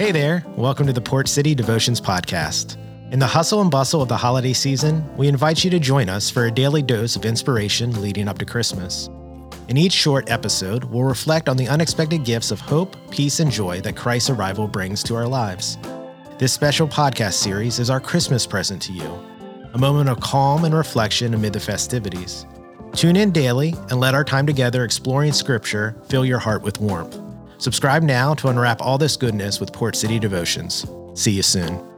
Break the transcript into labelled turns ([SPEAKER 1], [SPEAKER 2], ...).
[SPEAKER 1] Hey there, welcome to the Port City Devotions Podcast. In the hustle and bustle of the holiday season, we invite you to join us for a daily dose of inspiration leading up to Christmas. In each short episode, we'll reflect on the unexpected gifts of hope, peace, and joy that Christ's arrival brings to our lives. This special podcast series is our Christmas present to you, a moment of calm and reflection amid the festivities. Tune in daily and let our time together exploring Scripture fill your heart with warmth. Subscribe now to unwrap all this goodness with Port City Devotions. See you soon.